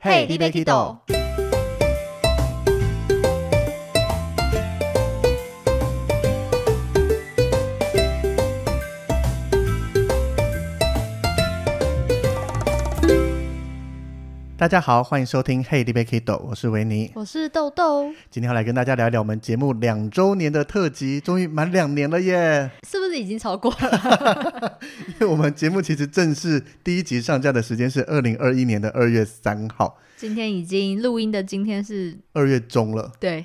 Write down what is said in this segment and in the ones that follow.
嘿，你要去大家好，欢迎收听《Hey, d b k i d o 我是维尼，我是豆豆。今天要来跟大家聊一聊我们节目两周年的特辑，终于满两年了耶！是不是已经超过了？因为我们节目其实正式第一集上架的时间是二零二一年的二月三号。今天已经录音的今天是二月中了，对。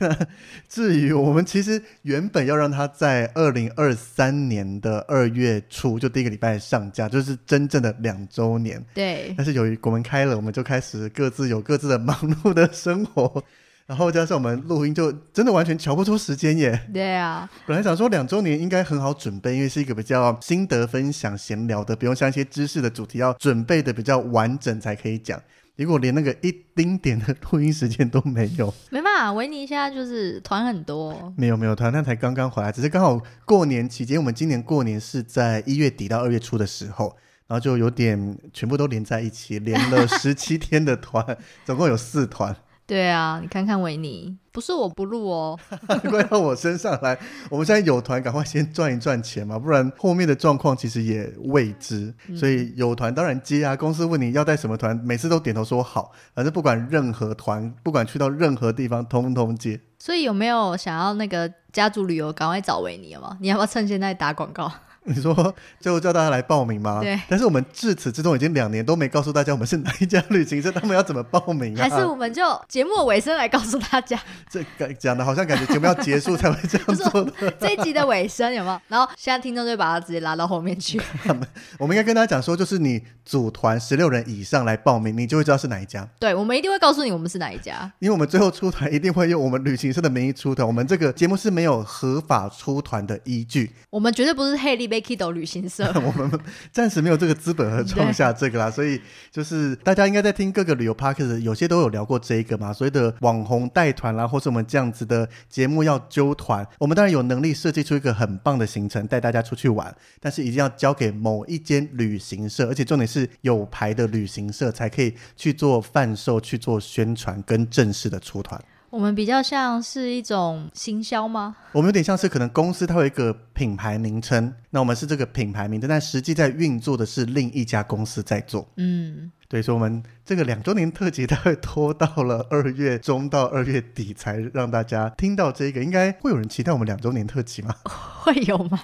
至于我们其实原本要让它在二零二三年的二月初就第一个礼拜上架，就是真正的两周年。对。但是由于国门开了，我们就开始各自有各自的忙碌的生活，然后加上我们录音，就真的完全瞧不出时间耶。对啊。本来想说两周年应该很好准备，因为是一个比较心得分享、闲聊的，不用像一些知识的主题要准备的比较完整才可以讲。结果连那个一丁点的录音时间都没有，没办法，维尼现在就是团很多，没有没有团，那才刚刚回来，只是刚好过年期间，我们今年过年是在一月底到二月初的时候，然后就有点全部都连在一起，连了十七天的团，总共有四团。对啊，你看看维尼，不是我不录哦，怪到我身上来。我们现在有团，赶快先赚一赚钱嘛，不然后面的状况其实也未知。所以有团当然接啊，公司问你要带什么团，每次都点头说好。反正不管任何团，不管去到任何地方，通通接。所以有没有想要那个家族旅游，赶快找维尼吗？你要不要趁现在打广告？你说就叫大家来报名吗？对。但是我们至此之中已经两年都没告诉大家我们是哪一家旅行社，他们要怎么报名啊？还是我们就节目尾声来告诉大家？这讲的好像感觉节目要结束才会这样做的。这一集的尾声有没有？然后现在听众就把它直接拉到后面去。我们应该跟大家讲说，就是你组团十六人以上来报名，你就会知道是哪一家。对，我们一定会告诉你我们是哪一家，因为我们最后出团一定会用我们旅行社的名义出团。我们这个节目是没有合法出团的依据。我们绝对不是黑利贝 Kido 旅行社。我们暂时没有这个资本和创下这个啦，所以就是大家应该在听各个旅游 p a r k 有些都有聊过这一个嘛，所谓的网红带团啦，或是我们这样子的节目要揪团，我们当然有能力设计出一个很棒的行程带大家出去玩，但是一定要交给某一间旅行社，而且重点是有牌的旅行社才可以去做贩售、去做宣传跟正式的出团。我们比较像是一种行销吗？我们有点像是可能公司它有一个品牌名称，那我们是这个品牌名称，但实际在运作的是另一家公司在做。嗯，对，所以我们这个两周年特辑，它会拖到了二月中到二月底才让大家听到这个。应该会有人期待我们两周年特辑吗？会有吗？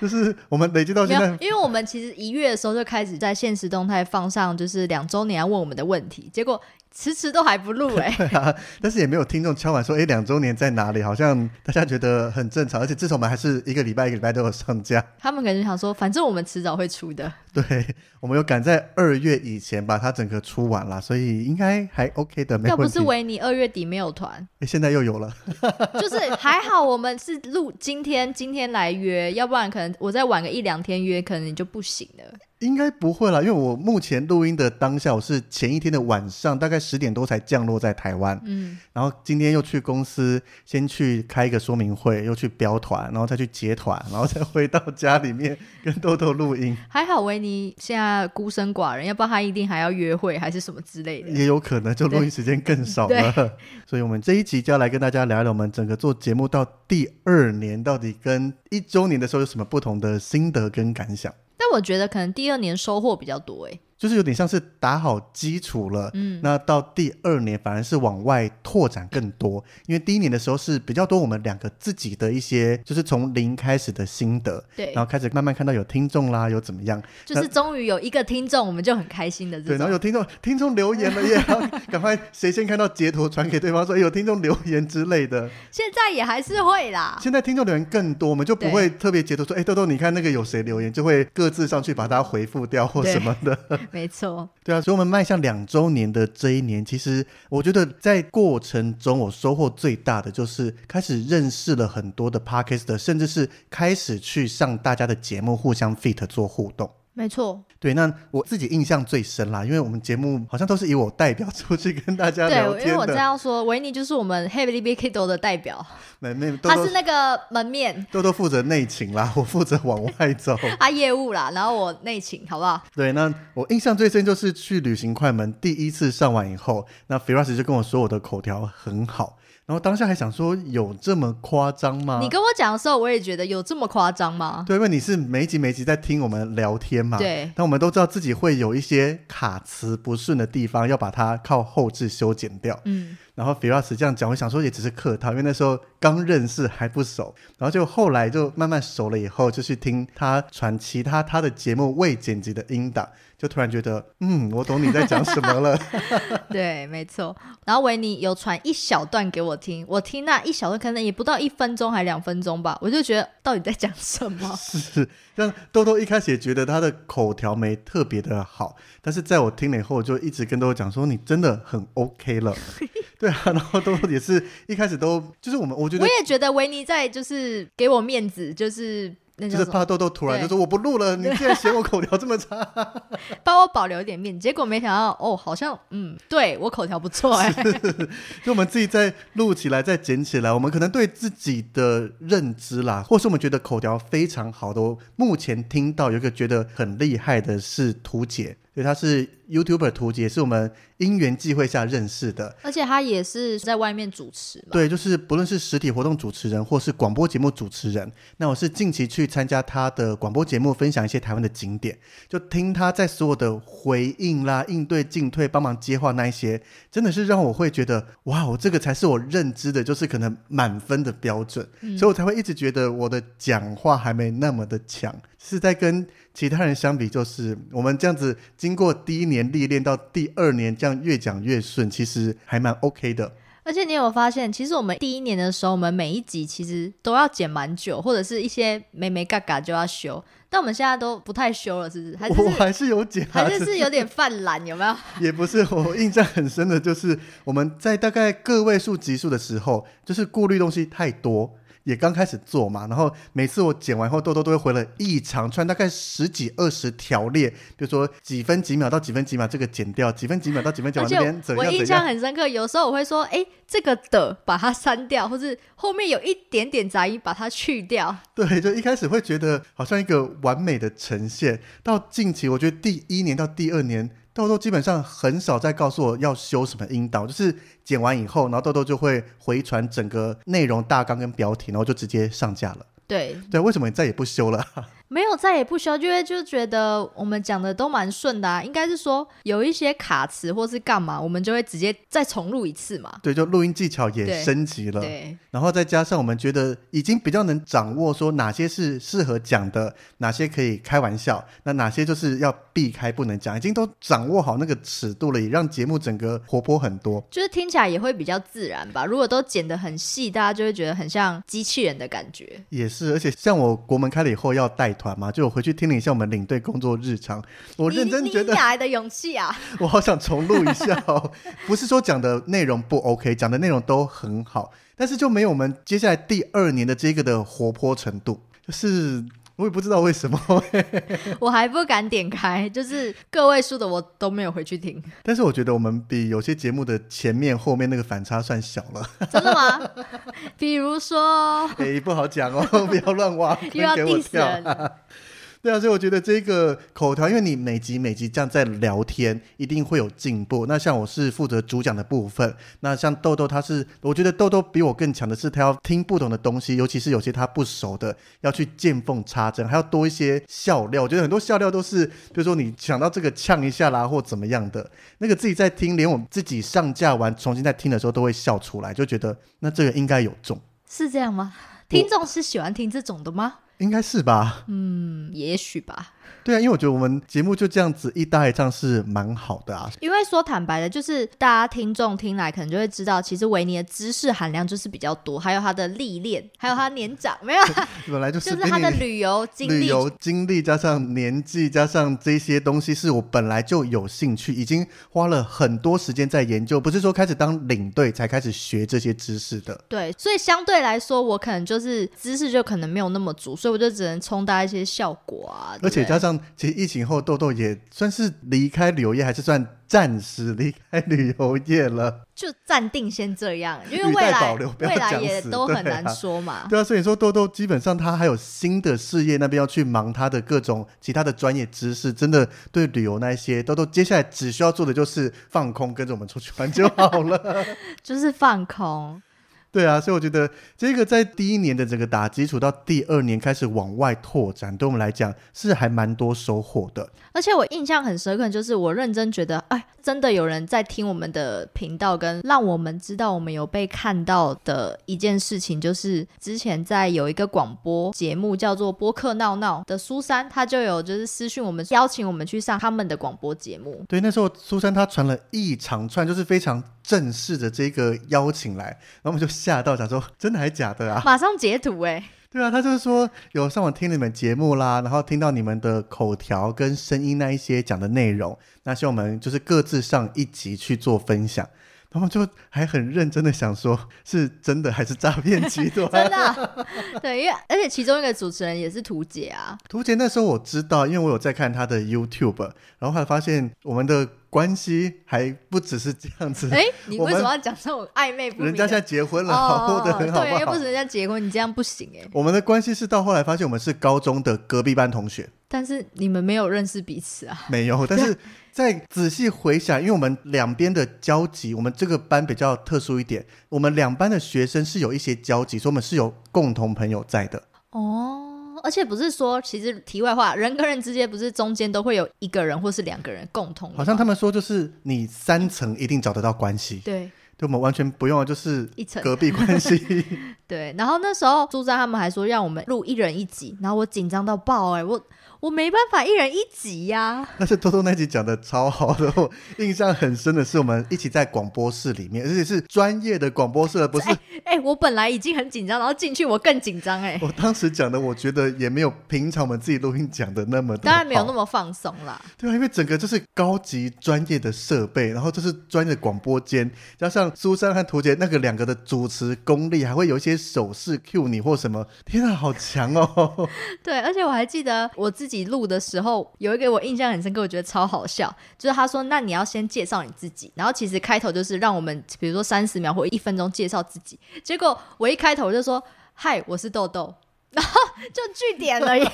就是我们累积到现在，因为我们其实一月的时候就开始在现实动态放上，就是两周年要问我们的问题，结果。迟迟都还不录哎，但是也没有听众敲完说，哎，两周年在哪里？好像大家觉得很正常，而且至少我们还是一个礼拜一个礼拜都有上架。他们可能想说，反正我们迟早会出的。对，我们有赶在二月以前把它整个出完了，所以应该还 OK 的。要不是维尼二月底没有团，现在又有了，就是还好我们是录今天今天来约，要不然可能我再晚个一两天约，可能你就不行了。应该不会啦，因为我目前录音的当下，我是前一天的晚上，大概十点多才降落在台湾。嗯，然后今天又去公司，先去开一个说明会，又去标团，然后再去结团，然后再回到家里面跟豆豆录音。还好维尼现在孤身寡人，要不然他一定还要约会还是什么之类的。也有可能，就录音时间更少了。所以，我们这一集就要来跟大家聊聊我们整个做节目到第二年，到底跟一周年的时候有什么不同的心得跟感想。但我觉得可能第二年收获比较多哎。就是有点像是打好基础了，嗯，那到第二年反而是往外拓展更多，因为第一年的时候是比较多我们两个自己的一些，就是从零开始的心得，对，然后开始慢慢看到有听众啦，有怎么样，就是终于有一个听众，我们就很开心的，对，然后有听众 听众留言了耶，赶快谁先看到截图传给对方说有听众留言之类的，现在也还是会啦，现在听众留言更多，我们就不会特别截图说，哎，豆豆你看那个有谁留言，就会各自上去把它回复掉或什么的。没错，对啊，所以我们迈向两周年的这一年，其实我觉得在过程中我收获最大的就是开始认识了很多的 p a r k e s t 甚至是开始去上大家的节目，互相 fit 做互动。没错，对，那我自己印象最深啦，因为我们节目好像都是以我代表出去跟大家对聊，天因为我这的，样说，维尼就是我们 Heavy Big Kiddo 的代表，没没豆他是那个门面，豆豆负责内勤啦，我负责往外走。他业务啦，然后我内勤，好不好？对，那我印象最深就是去旅行快门第一次上完以后，那 Firas 就跟我说我的口条很好，然后当下还想说有这么夸张吗？你跟我讲的时候，我也觉得有这么夸张吗？对，因为你是每一集每一集在听我们聊天嘛，对但我们都知道自己会有一些卡词不顺的地方，要把它靠后置修剪掉。嗯，然后 Firas 这样讲，我想说也只是客套，因为那时候刚认识还不熟，然后就后来就慢慢熟了以后，就去听他传其他他的节目未剪辑的音档，就突然觉得，嗯，我懂你在讲什么了。对，没错。然后维尼有传一小段给我听，我听那一小段，可能也不到一分钟，还两分钟吧，我就觉得到底在讲什么？是，像豆豆一开始也觉得他的口条没特别的好，但是在我听了以后，就一直跟豆豆讲说，你真的很 OK 了。对啊，然后豆豆也是一开始都就是我们，我觉得我也觉得维尼在就是给我面子，就是那就是怕豆豆突然就说我不录了，你竟然嫌我口条这么差。帮我保留一点面子。结果没想到，哦，好像嗯，对我口条不错哎、就我们自己再录起来，再剪起来，我们可能对自己的认知啦，或是我们觉得口条非常好的，我目前听到有一个觉得很厉害的是图姐，对，他是 YouTuber 图姐，是我们因缘际会下认识的。而且他也是在外面主持嘛。对，就是不论是实体活动主持人，或是广播节目主持人，那我是近期去参加他的广播节目，分享一些台湾的景点，就听他在所有的回应啦、应对进退、帮忙接话那一些，真的是让我会觉得，哇，我这个才是我认知的，就是可能满分的标准，所以我才会一直觉得我的讲话还没那么的强，是在跟其他人相比，就是我们这样子经过第一年历练到第二年，这样越讲越顺，其实还蛮 OK 的。而且你有发现，其实我们第一年的时候，我们每一集其实都要剪蛮久，或者是一些没没嘎嘎就要修。但我们现在都不太修了，是不是？还是 我还是有剪、啊，还是是有点犯懒，有没有？也不是，我印象很深的就是我们在大概个位数集数的时候，就是顾虑东西太多。也刚开始做嘛，然后每次我剪完后，豆豆都会回了一长串，大概十几二十条列，比如说几分几秒到几分几秒这个剪掉，几分几秒到几分几秒而且这边怎我印象。很深刻，有时候我会说，哎，这个的把它删掉，或是后面有一点点杂音把它去掉。对，就一开始会觉得好像一个完美的呈现，到近期我觉得第一年到第二年，豆豆基本上很少再告诉我要修什么音档，就是剪完以后，然后豆豆就会回传整个内容大纲跟标题，然后就直接上架了。对，对，为什么你再也不修了？没有再也不需要，因为就觉得我们讲的都蛮顺的啊。应该是说有一些卡词或是干嘛，我们就会直接再重录一次嘛。对，就录音技巧也升级了，对，然后再加上我们觉得已经比较能掌握说哪些是适合讲的，哪些可以开玩笑，那哪些就是要避开不能讲，已经都掌握好那个尺度了，也让节目整个活泼很多。就是听起来也会比较自然吧。如果都剪得很细，大家就会觉得很像机器人的感觉。也是，而且像我国门开了以后要带团嘛，就我回去听了一下我们领队工作日常，我认真觉得来的勇气啊？我好想重录一下哦。不是说讲的内容不 OK，讲的内容都很好，但是就没有我们接下来第二年的这个的活泼程度，就是我也不知道为什么。我还不敢点开，就是个位数的我都没有回去听。但是我觉得我们比有些节目的前面后面那个反差算小了，真的吗？比如说哎，不好讲哦，不要乱挖坑 又要 diss。人，对啊，所以我觉得这个口条，因为你每集每集这样在聊天，一定会有进步。那像我是负责主讲的部分，那像豆豆他是，我觉得豆豆比我更强的是，他要听不懂的东西，尤其是有些他不熟的，要去见缝插针，还要多一些笑料。我觉得很多笑料都是，比如说你想到这个呛一下啦，或怎么样的，那个自己在听，连我自己上架完重新再听的时候都会笑出来，就觉得那这个应该有中，是这样吗？听众是喜欢听这种的吗？应该是吧？嗯，也许吧。对啊，因为我觉得我们节目就这样子一搭一唱是蛮好的啊。因为说坦白的，就是大家听众听来可能就会知道，其实维尼的知识含量就是比较多，还有他的历练，还有他年长没有啊，本来就是就是他的旅游经历。旅游经历加上年纪加上这些东西，是我本来就有兴趣，已经花了很多时间在研究，不是说开始当领队才开始学这些知识的。对，所以相对来说，我可能就是知识就可能没有那么足，所以我就只能冲搭一些效果啊。而且加上，其实疫情后，豆豆也算是离开旅游业，还是算暂时离开旅游业了。就暂定先这样，因为未来未来也都很难说嘛。对啊，所以说豆豆基本上他还有新的事业那边要去忙他的各种其他的专业知识，真的对旅游那一些豆豆接下来只需要做的就是放空，跟着我们出去玩就好了。就是放空。对啊，所以我觉得这个在第一年的整个打基础到第二年开始往外拓展，对我们来讲是还蛮多收获的。而且我印象很深刻，就是我认真觉得，哎，真的有人在听我们的频道，跟让我们知道我们有被看到的一件事情，就是之前在有一个广播节目叫做《播客闹闹》的苏珊，她就有就是私讯我们，邀请我们去上他们的广播节目。对，那时候苏珊她传了一长串，就是非常正式的这个邀请来，然后我们就吓到，想说真的还假的啊？马上截图哎、对啊，他就是说有上网听你们节目啦，然后听到你们的口条跟声音那一些讲的内容，那希望我们就是各自上一集去做分享。然后就还很认真的想说，是真的还是诈骗集团？真的啊、对，因为而且其中一个主持人也是图姐啊，图姐那时候我知道，因为我有在看她的 YouTube，然后后来发现我们的关系还不只是这样子。哎、你为 什么要讲这种暧昧？人家现在结婚了，好过得很好对，又不是？人家结婚，你这样不行哎、我们的关系是到后来发现我们是高中的隔壁班同学，但是你们没有认识彼此啊。没有，但是再仔细回想，因为我们两边的交集，我们这个班比较特殊一点，我们两班的学生是有一些交集，所以我们是有共同朋友在的。哦，而且不是说，其实题外话，人跟人之间不是中间都会有一个人或是两个人共同，好像他们说，就是你三层一定找得到关系，对。对我们完全不用啊，就是一层。隔壁关系。对。然后那时候朱珊他们还说让我们录一人一集，然后我紧张到爆哎、我我没办法一人一集呀、但是偷偷那集讲的超好的，我印象很深的是，我们一起在广播室里面，而且是专业的广播室，不是哎、我本来已经很紧张，然后进去我更紧张哎，我当时讲的，我觉得也没有平常我们自己录音讲的那么的当然没有那么么放松啦。对啊，因为整个就是高级专业的设备，然后就是专业的广播间，加上苏珊和图杰那个两个的主持功力，还会有一些手势 cue 你或什么，天啊，好强哦！对，而且我还记得我自己录的时候，有一个我印象很深刻，我觉得超好笑，就是他说：“那你要先介绍你自己。”然后其实开头就是让我们，比如说三十秒或一分钟介绍自己。结果我一开头就说：“嗨，我是豆豆。”然后就据点了耶。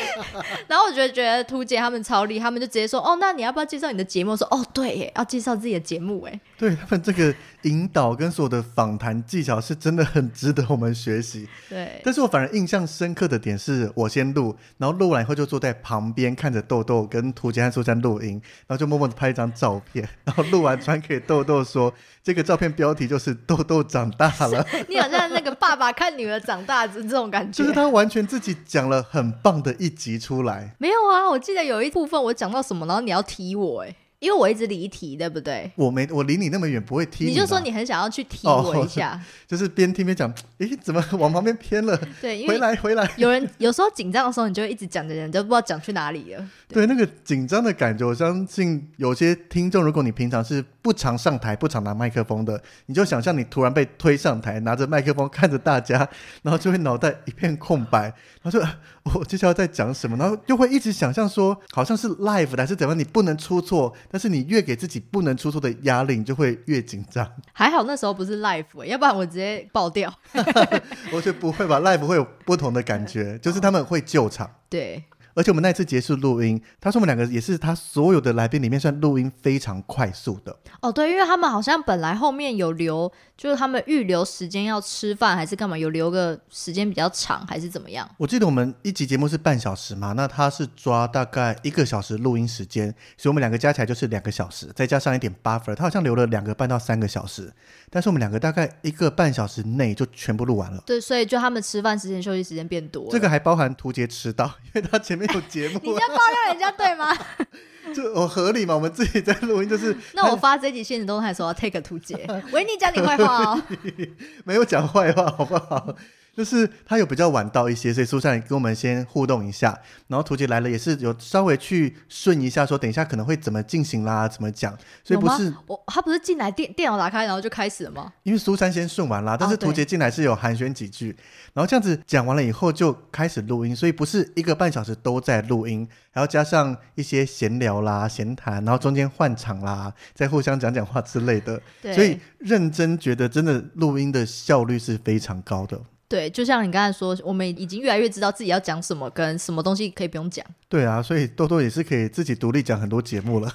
然后我觉得觉得图姐他们超厉害，他们就直接说：“哦，那你要不要介绍你的节目？”说：“哦，对耶，要介绍自己的节目。”哎，对他们这个引导跟所有的访谈技巧是真的很值得我们学习。对，但是我反而印象深刻的点是我先录，然后录完以后就坐在旁边看着豆豆跟涂杰和苏珊录音，然后就默默的拍一张照片，然后录完传给豆豆说，这个照片标题就是豆豆长大了，你好像那个爸爸看女儿长大的这种感觉。就是他完全自己讲了很棒的一集出来。没有啊，我记得有一部分我讲到什么，然后你要提我，哎，因为我一直离题，对不对？我没我离你那么远，不会踢你就说你很想要去踢哦我一下，就是边听边讲，诶，怎么往旁边偏了？对，因回来回来，有人有时候紧张的时候，你就会一直讲着讲着，就不知道讲去哪里了。对那个紧张的感觉，我相信有些听众，如果你平常是不常上台、不常拿麦克风的，你就想象你突然被推上台，拿着麦克风看着大家，然后就会脑袋一片空白，然后就啊我接下来在讲什么，然后就会一直想象说好像是 live 的还是怎么样，你不能出错，但是你越给自己不能出错的压力，你就会越紧张。还好那时候不是 live，欸要不然我直接爆掉。我觉得不会吧，live 会有不同的感觉，就是他们会救场。对，而且我们那一次结束录音，他说我们两个也是他所有的来宾里面算录音非常快速的。哦对，因为他们好像本来后面有留，就是他们预留时间要吃饭还是干嘛，有留个时间比较长还是怎么样？我记得我们一集节目是半小时嘛，那他是抓大概一个小时录音时间，所以我们两个加起来就是两个小时，再加上一点 buffer，他好像留了两个半到三个小时，但是我们两个大概一个半小时内就全部录完了。对，所以就他们吃饭时间、休息时间变多了。这个还包含图杰迟到，因为他前面有节目啊，你这样爆料人家对吗？就我合理嘛？我们自己在录音，就是那我发这集现实动态的时候要 take 图杰，维尼讲你坏话哦。没有讲坏话，好不好？就是他有比较晚到一些，所以苏珊也跟我们先互动一下，然后图姐来了也是有稍微去顺一下，说等一下可能会怎么进行啦，怎么讲，所以不是我他不是进来电电脑打开然后就开始了吗？因为苏珊先顺完啦，但是图杰进来是有寒暄几句，然后这样子讲完了以后就开始录音，所以不是一个半小时都在录音，还要加上一些闲聊啦、闲谈，然后中间换场啦，再互相讲讲话之类的，对，所以认真觉得真的录音的效率是非常高的。对，就像你刚才说，我们已经越来越知道自己要讲什么，跟什么东西可以不用讲。对啊，所以多多也是可以自己独立讲很多节目了。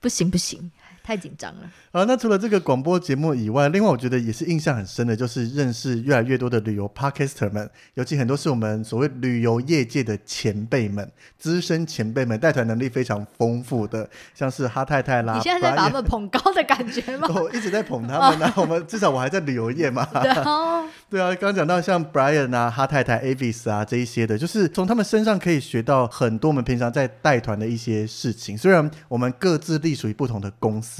不 行不行，太紧张了。好，那除了这个广播节目以外，另外我觉得也是印象很深的，就是认识越来越多的旅游 podcaster 们，尤其很多是我们所谓旅游业界的前辈们、资深前辈们，带团能力非常丰富的，像是哈太太啦。你现在在把他们捧高的感觉吗？我 一直在捧他们啊，我们至少我还在旅游业嘛。对啊，刚刚讲到像 Brian 啊、哈太太、Avis 啊这一些的，就是从他们身上可以学到很多我们平常在带团的一些事情。虽然我们各自隶属于不同的公司，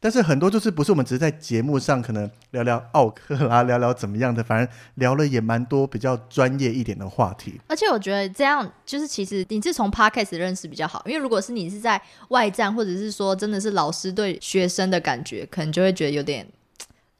但是很多就是不是我们只是在节目上可能聊聊奥克啦、聊聊怎么样的，反正聊了也蛮多比较专业一点的话题。而且我觉得这样就是，其实你是从 podcast 认识比较好，因为如果是你是在外站，或者是说真的是老师对学生的感觉，可能就会觉得有点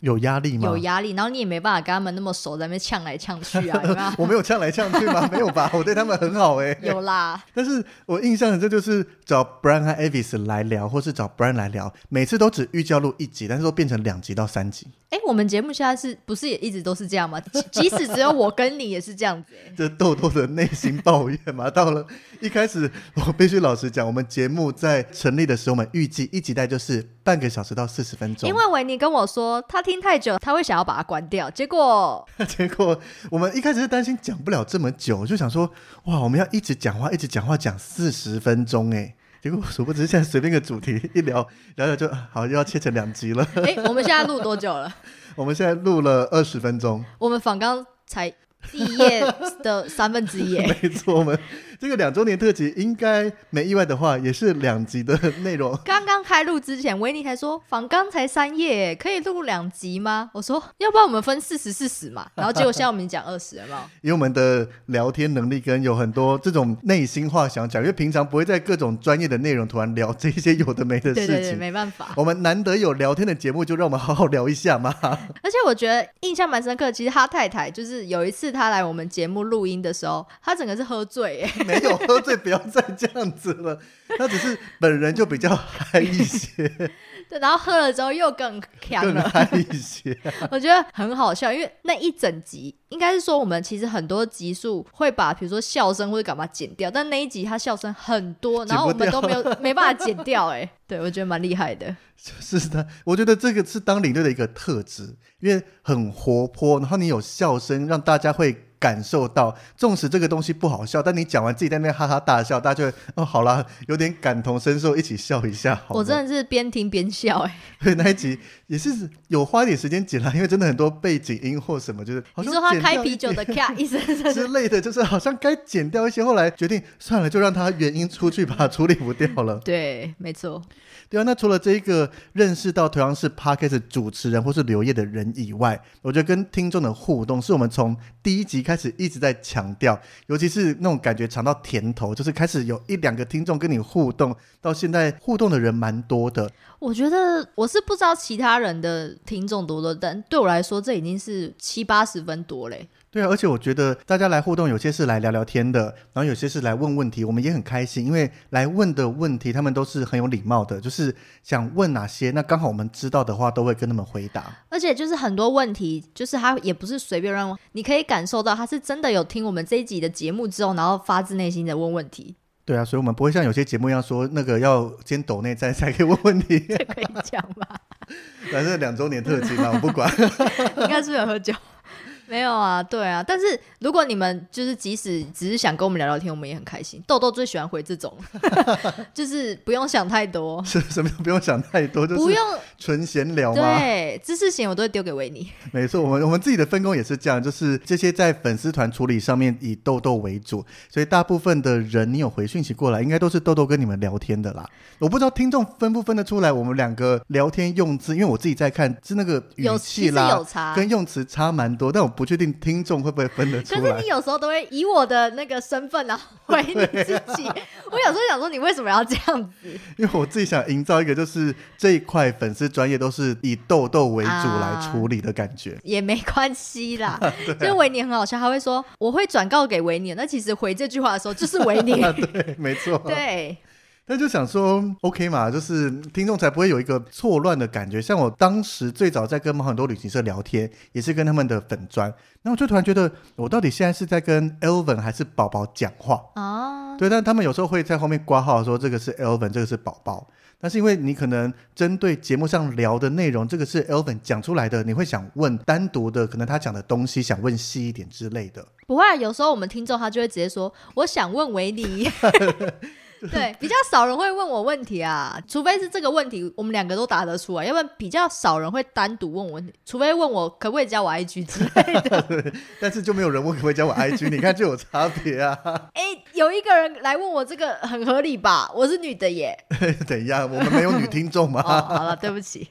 有压力吗？有压力，然后你也没办法跟他们那么熟，在那边呛来呛去啊，有没有？我没有呛来呛去吗？没有吧，我对他们很好哎、有啦，但是我印象很深，就是找 Brian 和 Avis 来聊，或是找 Brian 来聊，每次都只预计要录一集，但是都变成两集到三集。哎，我们节目现在是不是也一直都是这样吗？即即使只有我跟你也是这样子、欸，这豆豆的内心抱怨嘛，到了一开始，我必须老实讲，我们节目在成立的时候，我们预计一集带就是半个小时到四十分钟，因为维尼跟我说他听太久，他会想要把它关掉，结果 结果我们一开始是担心讲不了这么久，就想说哇，我们要一直讲话，一直讲话讲四十分钟哎。结果殊不知，现在随便一个主题一聊聊聊就啊好，又要切成两集了。哎，我们现在录多久了？我们现在录了二十分钟，我们仿刚才第一页的三分之一。没错，我们这个两周年特辑应该没意外的话，也是两集的内容。刚刚开录之前，维尼还说访刚才三页，可以录两集吗？我说要不然我们分四十四十嘛。然后结果现在我们讲二十，有没有？因为我们的聊天能力跟有很多这种内心话想讲，因为平常不会在各种专业的内容突然聊这些有的没的事情。对对对，没办法。我们难得有聊天的节目，就让我们好好聊一下嘛。而且我觉得印象蛮深刻，其实他太太就是有一次他来我们节目录音的时候，他整个是喝醉耶。没有喝醉，不要再这样子了。他只是本人就比较嗨一些，对，然后喝了之后又更强了。一些。我觉得很好笑，因为那一整集应该是说我们其实很多集数会把比如说笑声或者干嘛剪掉，但那一集他笑声很多，然后我们都没有 没办法剪掉，哎，对我觉得蛮厉害的。是的，我觉得这个是当领队的一个特质，因为很活泼，然后你有笑声，让大家会感受到，纵使这个东西不好笑，但你讲完自己在那边哈哈大笑，大家就会哦，好啦，有点感同身受，一起笑一下好。我真的是边听边笑，哎，对那一集也是有花一点时间剪啦，因为真的很多背景音或什么，就是好像你说他开啤酒的 咔一声声，之类的，就是好像该剪掉一些，后来决定算了，就让他原音出去吧，处理不掉了。对，没错，对啊，那除了这一个认识到同样是 podcast 主持人或是留业的人以外，我觉得跟听众的互动是我们从第一集开始一直在强调，尤其是那种感觉尝到甜头，就是开始有一两个听众跟你互动，到现在互动的人蛮多的。我觉得我是不知道其他人的听众多多，但对我来说这已经是七八十分多嘞。对啊，而且我觉得大家来互动，有些是来聊聊天的，然后有些是来问问题，我们也很开心，因为来问的问题他们都是很有礼貌的，就是想问哪些，那刚好我们知道的话都会跟他们回答。而且就是很多问题，就是他也不是随便乱问，你可以感受到他是真的有听我们这一集的节目之后，然后发自内心的问问题，对啊，所以我们不会像有些节目一样说那个要先抖内在才可以问问题，这可以讲吧？反正两周年特辑嘛，我不管。应该是有喝酒？没有啊，对啊，但是如果你们就是即使只是想跟我们聊聊天，我们也很开心。豆豆最喜欢回这种，就是不用想太多，是什么不用想太多，就是不用纯闲聊吗？对知识型我都会丢给维尼。没错，我们我们自己的分工也是这样，就是这些在粉丝团处理上面以豆豆为主，所以大部分的人你有回讯息过来，应该都是豆豆跟你们聊天的啦。我不知道听众分不分得出来，我们两个聊天用字，因为我自己在看是那个语气啦有，差，跟用词差蛮多，但我不确定听众会不会分得出来可是你。有时候都会以我的那个身份啊回你自己。我有时候想说，你为什么要这样子？因为我自己想营造一个，就是这一块粉丝专业都是以豆豆为主啊来处理的感觉。也没关系啦，就是维尼很好笑，他会说我会转告给维尼，那其实回这句话的时候就是维尼。对，没错。对，但就想说，OK 嘛，就是听众才不会有一个错乱的感觉。像我当时最早在跟很多旅行社聊天，也是跟他们的粉砖，那我就突然觉得，我到底现在是在跟 Elvin 还是宝宝讲话？啊，对，但他们有时候会在后面挂号说这个是 Elvin，这个是宝宝。但是因为你可能针对节目上聊的内容，这个是 Elvin 讲出来的，你会想问单独的，可能他讲的东西想问细一点之类的。不会啊，有时候我们听众他就会直接说，我想问维尼。对，比较少人会问我问题啊，除非是这个问题我们两个都答得出来，要不然比较少人会单独问我问题，除非问我可不可以加我 IG 之类的。但是就没有人问可不可以加我 IG，你看就有差别啊。哎、有一个人来问我这个很合理吧？我是女的耶。等一下？我们没有女听众吗？哦，好了，对不起。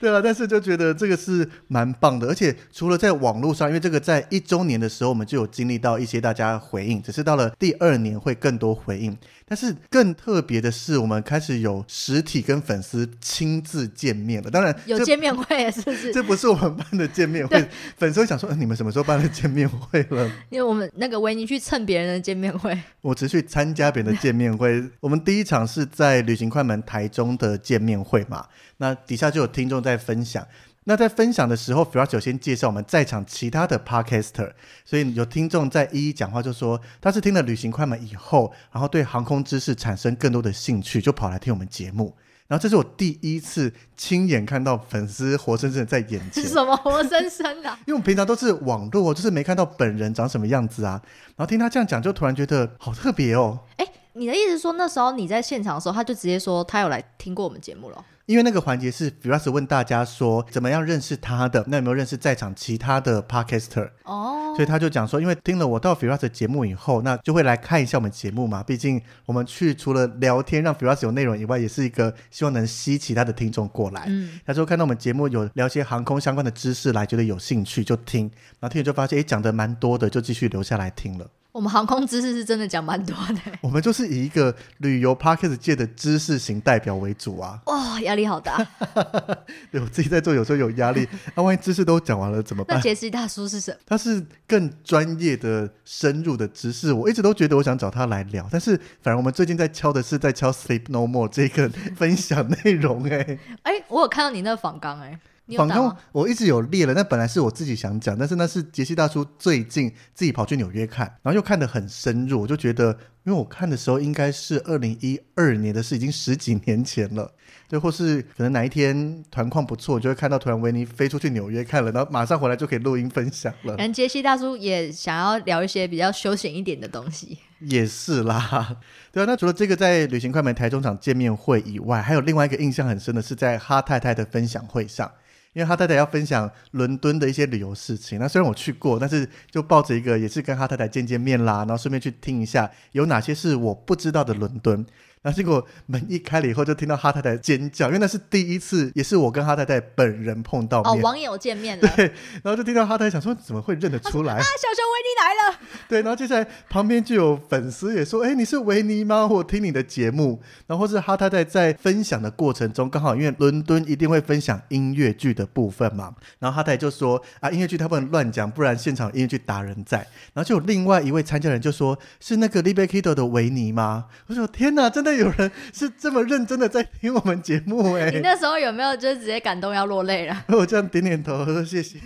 对啊，但是就觉得这个是蛮棒的，而且除了在网络上，因为这个在一周年的时候我们就有经历到一些大家回应，只是到了第二年会更多回应。但是更特别的是，我们开始有实体跟粉丝亲自见面了。当然，有见面会是不是？这不是我们办的见面会，粉丝会想说、呃你们什么时候办的见面会了？因为我们那个维尼去蹭别人的见面会，我只去参加别人的见面会。我们第一场是在旅行快门台中的见面会嘛，那底下就有听众在分享。那在分享的时候 f r a 有先介绍我们在场其他的 Podcaster，所以有听众在一一讲话，就说他是听了旅行快门以后，然后对航空知识产生更多的兴趣，就跑来听我们节目。然后这是我第一次亲眼看到粉丝活生生的在眼前是，什么活生生的啊？因为我们平常都是网络，就是没看到本人长什么样子啊。然后听他这样讲，就突然觉得好特别哦。哎、你的意思说那时候你在现场的时候，他就直接说他有来听过我们节目了？因为那个环节是 Firas 问大家说怎么样认识他的，那有没有认识在场其他的 Podcaster？哦，所以他就讲说，因为听了我到 Firas 的节目以后，那就会来看一下我们节目嘛。毕竟我们去除了聊天让 Firas 有内容以外，也是一个希望能吸其他的听众过来。嗯，他说看到我们节目有聊些航空相关的知识来，觉得有兴趣就听，然后听了就发现诶讲的蛮多的，就继续留下来听了。我们航空知识是真的讲蛮多的。我们就是以一个旅游 Podcast 界的知识型代表为主啊。哇、压力好大。对我自己在做，有时候有压力。那、万一知识都讲完了怎么办？那杰西大叔是什么？他是更专业的、深入的知识，我一直都觉得我想找他来聊，但是反而我们最近在敲的是在敲 Sleep No More 这个分享内容、哎，哎、我有看到你那个访纲，哎，你有访纲打吗？我一直有列了，那本来是我自己想讲，但是那是杰西大叔最近自己跑去纽约看，然后又看得很深入，我就觉得，因为我看的时候应该是二零一二年的事，已经十几年前了。对，或是可能哪一天团况不错，就会看到突然维尼飞出去纽约看了，然后马上回来就可以录音分享了。感觉杰西大叔也想要聊一些比较休闲一点的东西。也是啦，对啊。那除了这个在旅行快门台中场见面会以外，还有另外一个印象很深的是在哈太太的分享会上，因为他太太要分享伦敦的一些旅游事情。那虽然我去过，但是就抱着一个也是跟他太太见见面啦，然后顺便去听一下有哪些是我不知道的伦敦。然后结果门一开了以后，就听到哈太太尖叫，因为那是第一次，也是我跟哈太太本人碰到哦，网友见面了，啊，对，然后就听到哈太太想说怎么会认得出来啊？小熊维尼来了。对，然后接下来旁边就有粉丝也说：“哎，你是维尼吗？我听你的节目。”然后或是哈太太在分享的过程中，刚好因为伦敦一定会分享音乐剧的部分嘛，然后哈太太就说：“啊，音乐剧他不能乱讲，不然现场音乐剧打人在。”然后就有另外一位参加人就说：“是那个 l i b e Kido 的维尼吗？”我说：“天哪，真的有人是这么认真的在听我们节目哎、你那时候有没有就是直接感动要落泪了？我这样点点头，说谢谢。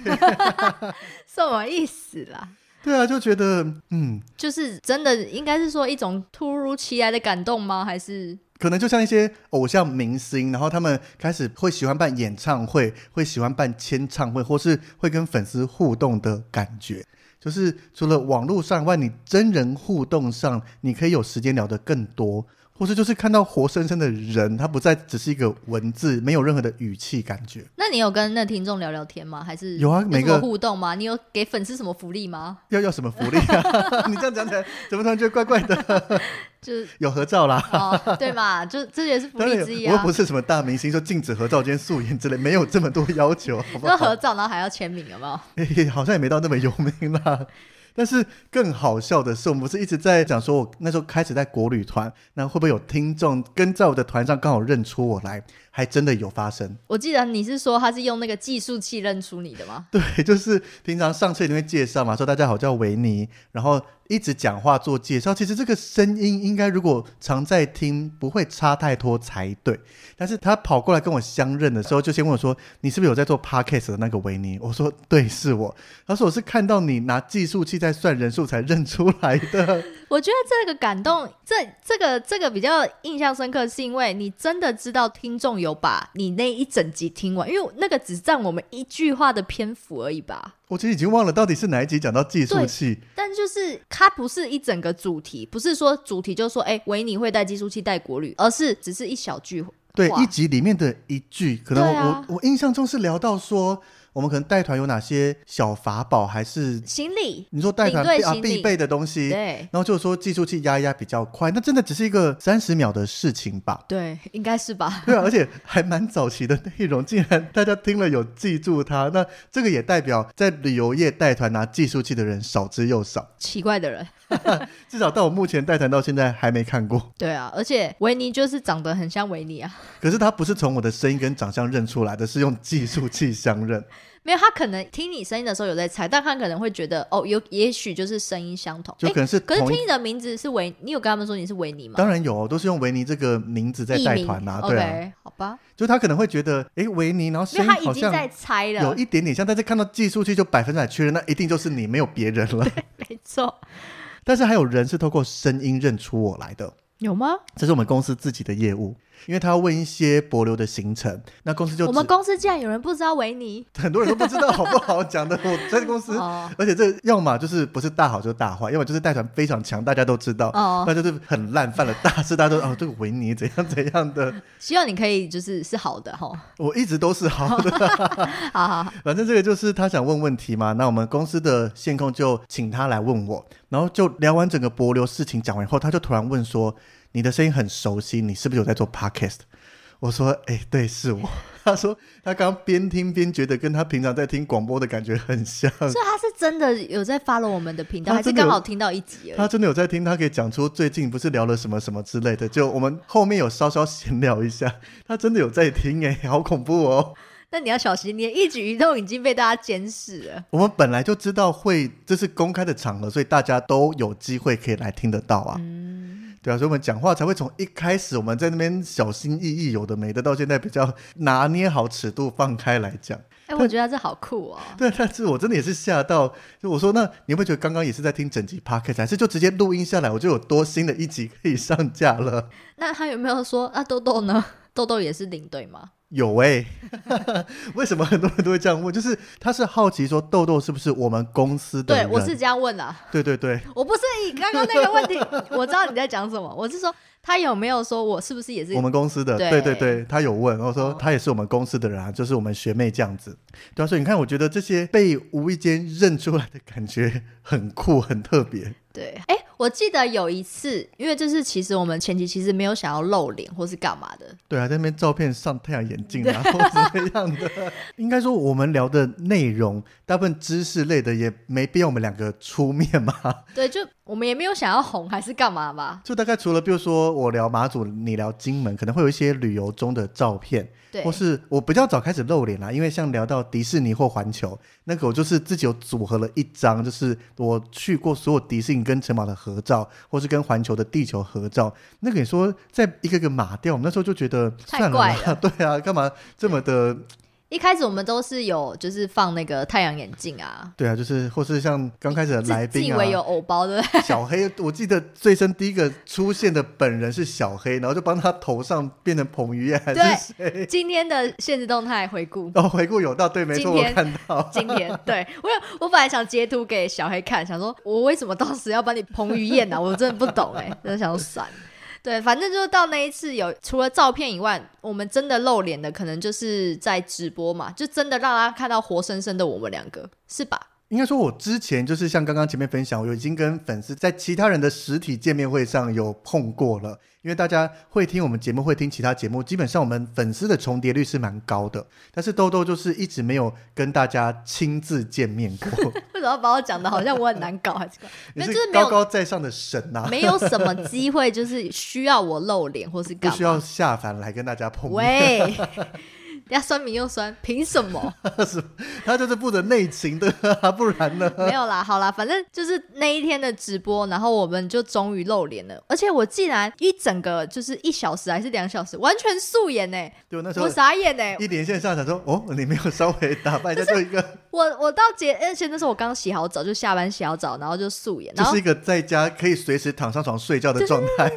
什么意思啦？对啊，就觉得嗯，就是真的应该是说一种突如其来的感动吗？还是可能就像一些偶像明星，然后他们开始会喜欢办演唱会，会喜欢办签唱会，或是会跟粉丝互动的感觉。就是除了网络上外，你真人互动上，你可以有时间聊得更多，或者就是看到活生生的人，他不再只是一个文字，没有任何的语气感觉。那你有跟那听众聊聊天吗？还是有啊每个互动吗？你有给粉丝什么福利吗？要要什么福利啊？你这样讲起来，怎么突然觉得怪怪的？就是 有合照啦。哦，对嘛，就这也是福利之一啊我又不。是什么大明星，说禁止合照、今天素颜之类，没有这么多要求，好不好？就合照，然后还要签名，有没有？嘿好像也没到那么有名啦。但是更好笑的是，我们不是一直在讲说，我那时候开始在国旅团，那会不会有听众跟在我的团上刚好认出我来？还真的有发生。我记得你是说他是用那个计数器认出你的吗？对，就是平常上车一定会介绍嘛，说大家好，叫维尼，然后一直讲话做介绍。其实这个声音应该如果常在听，不会差太多才对。但是他跑过来跟我相认的时候，就先问我说：“你是不是有在做 podcast 的那个维尼？”我说：“对，是我。”他说：“我是看到你拿计数器在算人数才认出来的。我觉得这个感动，这这个这个比较印象深刻，是因为你真的知道听众有把你那一整集听完，因为那个只占我们一句话的篇幅而已吧。我其实已经忘了到底是哪一集讲到计数器。但就是它不是一整个主题，不是说主题就说哎维尼会带计数器带国旅，而是只是一小句对，一集里面的一句，可能我、啊我我印象中是聊到说，我们可能带团有哪些小法宝，还是行李，你说带团必啊必备的东西，对然后就说计数器压一压比较快，那真的只是一个三十秒的事情吧？对，应该是吧？对啊，而且还蛮早期的内容，竟然大家听了有记住它，那这个也代表在旅游业带团拿计数器的人少之又少，奇怪的人，至少到我目前带团到现在还没看过。对啊，而且维尼就是长得很像维尼啊，可是他不是从我的声音跟长相认出来的，是用计数器相认。没有他可能听你声音的时候有在猜，但他可能会觉得哦，有也许就是声音相同，诶就可能是可是听你的名字是维，你有跟他们说你是维尼吗？当然有哦，都是用维尼这个名字在带团啊，对好吧，就他可能会觉得，诶，维尼，然后声音好像他已经在猜有，一点点像，但是看到计数器就百分之百确认，那一定就是你，没有别人了。没错，但是还有人是透过声音认出我来的，有吗？这是我们公司自己的业务，因为他要问一些博流的行程，那公司就我们公司竟然有人不知道维尼 很多人都不知道好不好讲的，我在公司。哦而且这要么就是不是大好就是大坏，要么就是带团非常强，大家都知道；哦，那就是很烂，犯了大事，大家都哦这个维尼怎样怎样的。希望你可以就是是好的哈，我一直都是好的，好好好，反正这个就是他想问问题嘛。那我们公司的线控就请他来问我，然后就聊完整个博流事情讲完以后，他就突然问说：“你的声音很熟悉，你是不是有在做 podcast？” 我说：“哎、对，是我。”他说他刚刚边听边觉得跟他平常在听广播的感觉很像。所以他是真的有在 follow 我们的频道，还是刚好听到一集而已？他真的有在听，他可以讲出最近不是聊了什么什么之类的，就我们后面有稍稍闲聊一下，他真的有在听哎、好恐怖哦！那你要小心，你的一举一动已经被大家监视了。我们本来就知道会这是公开的场合，所以大家都有机会可以来听得到啊。嗯，对啊，所以我们讲话才会从一开始我们在那边小心翼翼，有的没的，到现在比较拿捏好尺度，放开来讲。哎、我觉得这好酷哦。对，但是我真的也是吓到，就我说那你会觉得刚刚也是在听整集 podcast，还是就直接录音下来，我就有多新的一集可以上架了？那他有没有说啊，豆豆呢？豆豆也是领队吗？有哎、为什么很多人都会这样问？就是他是好奇说豆豆是不是我们公司的对，我是这样问的，对对对，我不是以刚刚那个问题，我知道你在讲什么。我是说他有没有说我是不是也是我们公司的，对对对对，他有问，我说哦他也是我们公司的人啊，就是我们学妹这样子。对啊，所以你看，我觉得这些被无意间认出来的感觉很酷，很特别。对，哎、我记得有一次，因为就是其实我们前期其实没有想要露脸或是干嘛的，对啊，在那边照片上太阳眼镜啊，或怎么样的。应该说，我们聊的内容大部分知识类的，也没必要我们两个出面嘛。对，就我们也没有想要红还是干嘛吧，就大概除了比如说我聊马祖，你聊金门，可能会有一些旅游中的照片，对或，是我比较早开始露脸啦，因为像聊到迪士尼或环球，那个我就是自己有组合了一张，就是我去过所有迪士尼跟城堡的合照，或是跟环球的地球合照。那个你说在一个个码掉，我们那时候就觉得太算了 对啊，干嘛这么的一开始我们都是有就是放那个太阳眼镜啊，对啊，就是或是像刚开始来宾自以为有啊，偶包对不对？小黑，我记得最深第一个出现的本人是小黑，然后就帮他头上变成彭于晏还对是谁？今天的现实动态回顾。哦，回顾有道，对，没错，我今天看到。今天对我有，我本来想截图给小黑看，想说我为什么当时要帮你彭于晏呢、我真的不懂哎、真的想说算了。对，反正就是到那一次有除了照片以外，我们真的露脸的，可能就是在直播嘛，就真的让他看到活生生的我们两个，是吧？应该说，我之前就是像刚刚前面分享，我已经跟粉丝在其他人的实体见面会上有碰过了。因为大家会听我们节目，会听其他节目，基本上我们粉丝的重叠率是蛮高的。但是豆豆就是一直没有跟大家亲自见面过，为什么要把我讲的好像我很难搞还是？高高在上的神 呐、没有什么机会，就是需要我露脸或是干嘛？不需要下凡来跟大家碰面。喂，人家酸民又酸，凭什么？他就是负责内情的、啊，不然呢？没有啦，好啦，反正就是那一天的直播，然后我们就终于露脸了，而且我竟然一整个就是一小时还是两小时，完全素颜呢、我就那时候傻眼呢、一连线上想说，哦，你没有稍微打扮一下，就一个我我到结，而且那时候我刚洗好澡，就下班洗好澡，然后就素颜，然后就是一个在家可以随时躺上床睡觉的状态。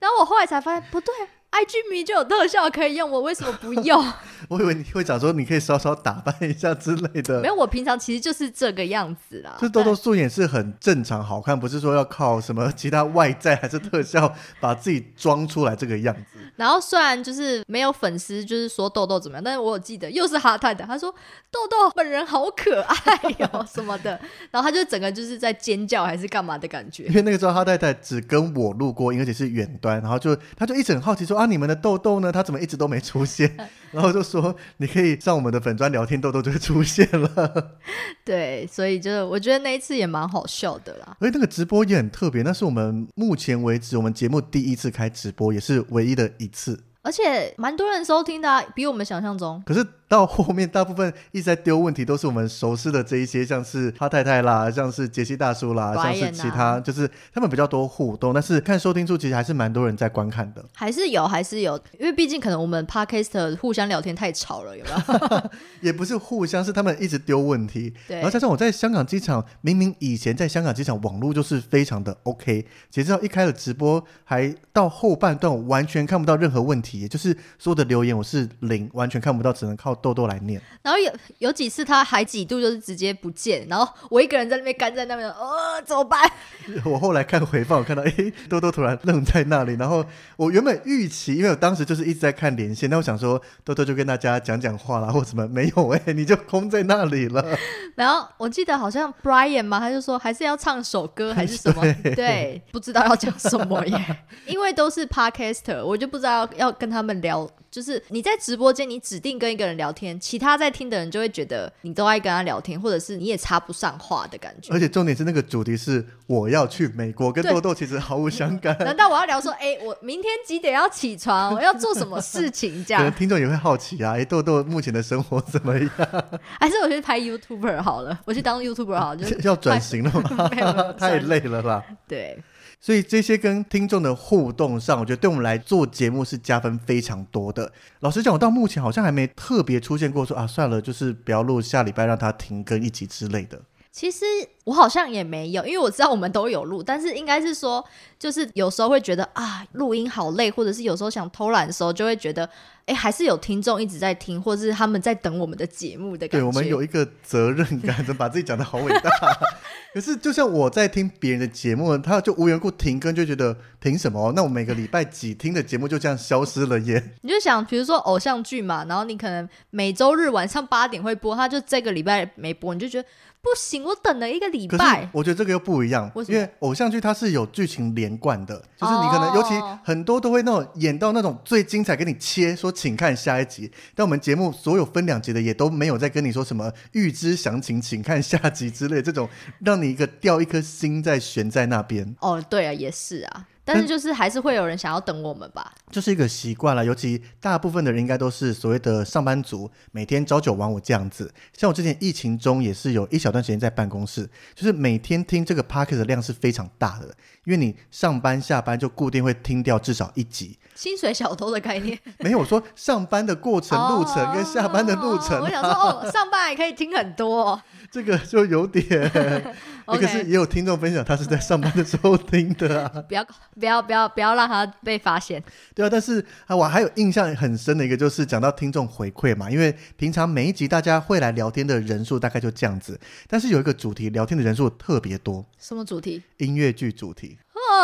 然后我后来才发现不对，IG 迷就有特效可以用，我为什么不用？我以为你会讲说你可以稍稍打扮一下之类的没。有，我平常其实就是这个样子啦。就豆豆素颜是很正常好看，不是说要靠什么其他外在还是特效把自己装出来这个样子。然后虽然就是没有粉丝就是说豆豆怎么样，但是我有记得又是哈太太，他说豆豆本人好可爱哟、什么的，然后他就整个就是在尖叫还是干嘛的感觉因。为那个时候哈太太只跟我路过音，而且是远端，然后就他就一直很好奇说啊，你们的豆豆呢？他怎么一直都没出现？然后就说你可以上我们的粉砖聊天，豆豆就会出现了。对，所以就是我觉得那一次也蛮好笑的啦。而且那个直播也很特别，那是我们目前为止我们节目第一次开直播，也是唯一的一次。而且蛮多人收听的、啊，比我们想象中。可是到后面，大部分一直在丢问题，都是我们熟悉的这一些，像是哈太太啦，像是杰西大叔啦像是其他，就是他们比较多互动。但是看收听数，其实还是蛮多人在观看的。还是有，还是有，因为毕竟可能我们 podcast 互相聊天太吵了，有没有？也不是互相，是他们一直丢问题。对然后加上我在香港机场，明明以前在香港机场网络就是非常的 OK，截止到一开了直播，还到后半段我完全看不到任何问题，就是所有的留言我是零，完全看不到，只能靠豆豆来念。然后有有几次他还几度就是直接不见，然后我一个人在那边干在那边，哦，怎么办？我后来看回放，我看到诶，豆豆突然愣在那里，然后我原本预期，因为我当时就是一直在看连线，那我想说豆豆就跟大家讲讲话啦，或什么，没有诶，你就空在那里了。然后我记得好像 Brian 嘛，他就说还是要唱首歌还是什么，对，不知道要讲什么耶，因为都是 podcaster，我就不知道要要跟他们聊。就是你在直播间，你指定跟一个人聊天，其他在听的人就会觉得你都爱跟他聊天，或者是你也插不上话的感觉而。且重点是那个主题是我要去美国，跟豆豆其实毫无相干。难道我要聊说，哎、我明天几点要起床？我要做什么事情？这可能样，听众也会好奇啊，哎，豆豆目前的生活怎么样？还是我去拍 YouTuber 好了？我去当 YouTuber 好了，就是 要转型了吗？太累了啦。对。所以这些跟听众的互动上，我觉得对我们来做节目是加分非常多的。老实讲，我到目前好像还没特别出现过说啊，算了，就是不要录，下礼拜让它停更一集之类的。其实我好像也没有，因为我知道我们都有录，但是应该是说，就是有时候会觉得啊，录音好累，或者是有时候想偷懒的时候，就会觉得，哎，还是有听众一直在听，或者是他们在等我们的节目的感觉。对我们有一个责任感，怎么把自己讲的好伟大？可是就像我在听别人的节目，他就无缘故停更，就觉得凭什么？那我每个礼拜几听的节目就这样消失了耶？你就想，比如说偶像剧嘛，然后你可能每周日晚上八点会播，他就这个礼拜没播，你就觉得不行，我等了一个礼可是拜。我觉得这个又不一样，为什么因为偶像剧它是有剧情连贯的，就是你可能、哦尤其很多都会那种演到那种最精彩，给你切说请看下一集。但我们节目所有分两集的也都没有在跟你说什么预知详情，请看下集之类这种，让你一个掉一颗心在悬在那边。哦，对啊，也是啊，但是就是还是会有人想要等我们吧。就是一个习惯了，尤其大部分的人应该都是所谓的上班族，每天朝九晚五这样子。像我之前疫情中也是有一小段时间在办公室，就是每天听这个 p o c k e t 的量是非常大的，因为你上班下班就固定会听掉至少一集。薪水小偷的概念，没有我说上班的过程路程跟下班的路程、哦我想说，哦，上班还可以听很多、哦。这个就有点。那可是也有听众分享，他是在上班的时候听的啊。不要不要不要不要让他被发现。对啊，但是啊，我还有印象很深的一个，就是讲到听众回馈嘛，因为平常每一集大家会来聊天的人数大概就这样子，但是有一个主题聊天的人数特别多，什么主题？音乐剧主题。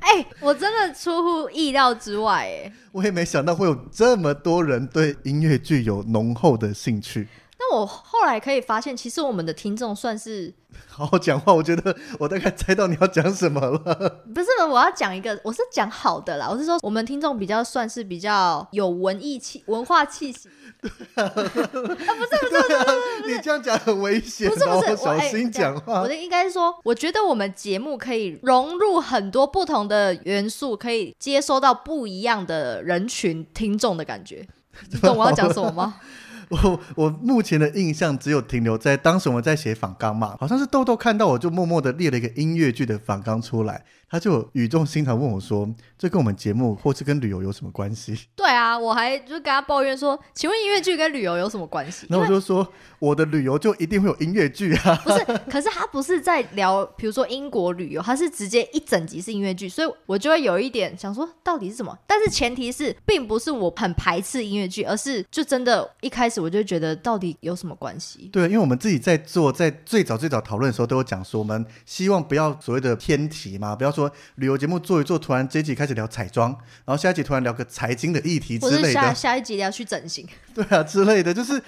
哎、我真的出乎意料之外，哎。我也没想到会有这么多人对音乐剧有浓厚的兴趣。那我后来可以发现，其实我们的听众算是 好好讲话，我觉得我大概猜到你要讲什么了。不是我要讲一个，我是讲好的啦。我是说，我们听众比较算是比较有文艺气、文化气息啊 不是不是。你这样讲很危险不是不哦，是，我小心讲话。我的应该是说，我觉得我们节目可以融入很多不同的元素，可以接收到不一样的人群听众的感觉。你懂我要讲什么吗？我我目前的印象只有停留在当时我们在写访纲嘛，好像是豆豆看到我就默默的列了一个音乐剧的访纲出来，他就语重心长问我说：“这跟我们节目或是跟旅游有什么关系对啊，我还就跟他抱怨说，请问音乐剧跟旅游有什么关系？？” 然后我就说：“我的旅游就一定会有音乐剧啊。不是，可是他不是在聊，比如说英国旅游，他是直接一整集是音乐剧，所以我就会有一点想说，到底是什么？但是前提是，并不是我很排斥音乐剧，而是就真的一开始我就觉得到底有什么关系？对，因为我们自己在做，在最早最早讨论的时候，都有讲说，我们希望不要所谓的偏题嘛，不要说旅游节目做一做，突然这一集开始聊彩妆，然后下一集突然聊个财经的议题之类的，下下一集聊去整形？对啊之类的，就是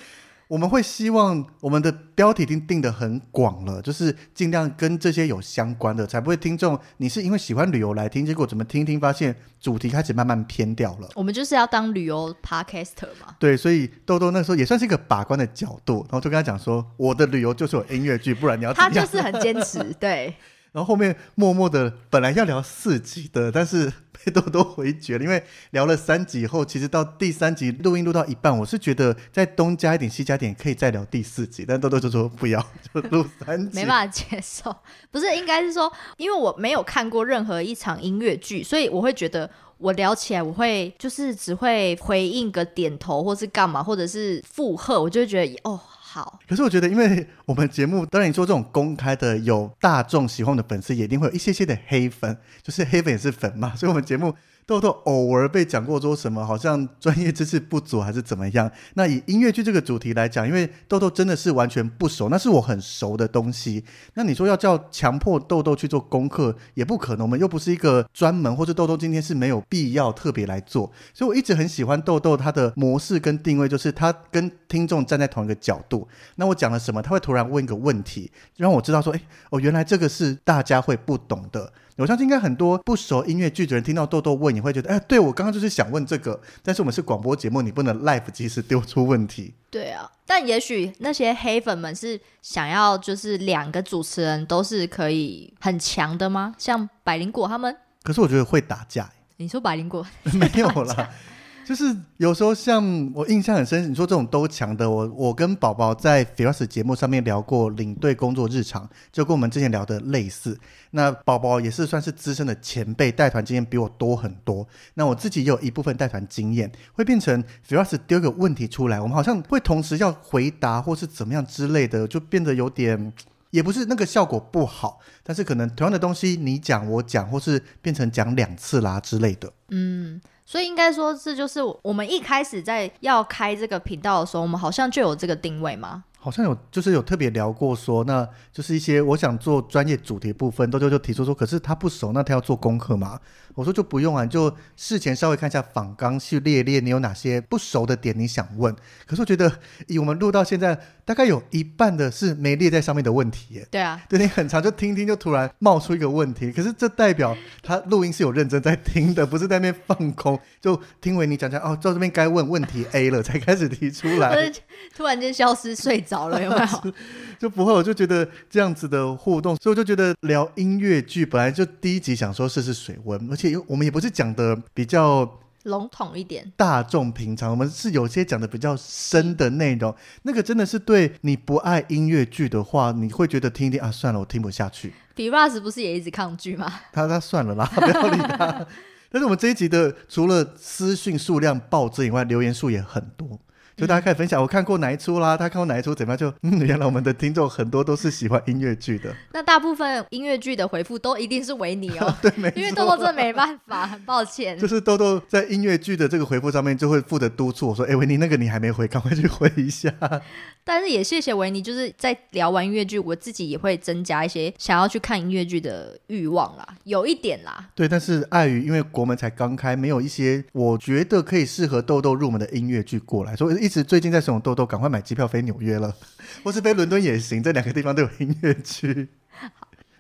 我们会希望我们的标题已经定得很广了，就是尽量跟这些有相关的，才不会听众你是因为喜欢旅游来听，结果怎么听一听发现主题开始慢慢偏掉了。我们就是要当旅游 podcaster 嘛。对，所以豆豆那时候也算是一个把关的角度，然后就跟他讲说，我的旅游就是有音乐剧，不然你要？他就是很坚持，对，然后后面默默的本来要聊四集的，但是 被多多回绝了，因为聊了三集以后，其实到第三集录音录到一半，我是觉得再东加一点西加点可以再聊第四集，但多多就说不要，就录三集。没办法接受。不是，应该是说，因为我没有看过任何一场音乐剧，所以我会觉得我聊起来，我会就是只会回应个点头，或是干嘛，或者是附和，我就会觉得哦好。可是我觉得，因为我们节目，当然你说这种公开的有大众喜欢的粉丝，也一定会有一些些的黑粉，就是黑粉也是粉嘛，所以我们节目豆豆偶尔被讲过说什么好像专业知识不足还是怎么样。那以音乐剧这个主题来讲，因为豆豆真的是完全不熟，那是我很熟的东西。那你说要叫强迫豆豆去做功课也不可能，我们又不是一个专门，或者豆豆今天是没有必要特别来做。所以我一直很喜欢豆豆他的模式跟定位，就是他跟听众站在同一个角度。那我讲了什么，他会突然问一个问题，让我知道说，哎，哦，原来这个是大家会不懂的。我相信应该很多不熟音乐剧的人听到豆豆问，你会觉得，哎，对我刚刚就是想问这个，但是我们是广播节目，你不能 live 及时丢出问题。对啊，但也许那些黑粉们是想要，就是两个主持人都是可以很强的吗？像百灵果他们，可是我觉得会打架，你说百灵果 没有啦。就是有时候像我印象很深，你说这种都强的，我我跟宝宝在 Firas 节目上面聊过领队工作日常，就跟我们之前聊的类似。那宝宝也是算是资深的前辈，带团经验比我多很多。那我自己有一部分带团经验，会变成 Firas 丢个问题出来，我们好像会同时要回答或是怎么样之类的，就变得有点。也不是那个效果不好，但是可能同样的东西你讲我讲，或是变成讲两次啦之类的。嗯，所以应该说是就是我们一开始在要开这个频道的时候，我们好像就有这个定位吗？好像有，就是有特别聊过说，那就是一些我想做专业主题部分，都就就提出说，可是他不熟，那他要做功课嘛？我我说就不用啊，你就事前稍微看一下访纲，去列列你有哪些不熟的点你想问。可是我觉得以我们录到现在，大概有一半的是没列在上面的问题耶。对啊，对你很长就听听，就突然冒出一个问题，可是这代表他录音是有认真在听的，不是在那边放空，就听为你讲讲哦，到这边该问问题 A 了，才开始提出来，突然间消失睡着了，有没有？就不会。我就觉得这样子的互动，所以我就觉得聊音乐剧本来就第一集想说试试水温，而且我们也不是讲的比较笼统一点，大众平常，我们是有些讲的比较深的内容，那个真的是对你不爱音乐剧的话，你会觉得听一听啊，算了，我听不下去。比 Russ 不是也一直抗拒吗？他他算了啦，不要理他。但是我们这一集的除了私讯数量暴增以外，留言数也很多。就大家开始分享，我看过哪一出啦，他看过哪一出，怎么样？就 嗯，原来我们的听众很多都是喜欢音乐剧的。那大部分音乐剧的回复都一定是维尼哦，对，没因为豆豆真的没办法，很抱歉。就是豆豆在音乐剧的这个回复上面就会负责督促我说：“哎、维尼，那个你还没回，赶快去回一下。但是也谢谢维尼，就是在聊完音乐剧，我自己也会增加一些想要去看音乐剧的欲望啦，有一点啦。”对，但是碍于因为国门才刚开，没有一些我觉得可以适合豆豆入门的音乐剧过来，所以一直最近在怂恿豆豆赶快买机票飞纽约了，或是飞伦敦也行，这两个地方都有音乐区。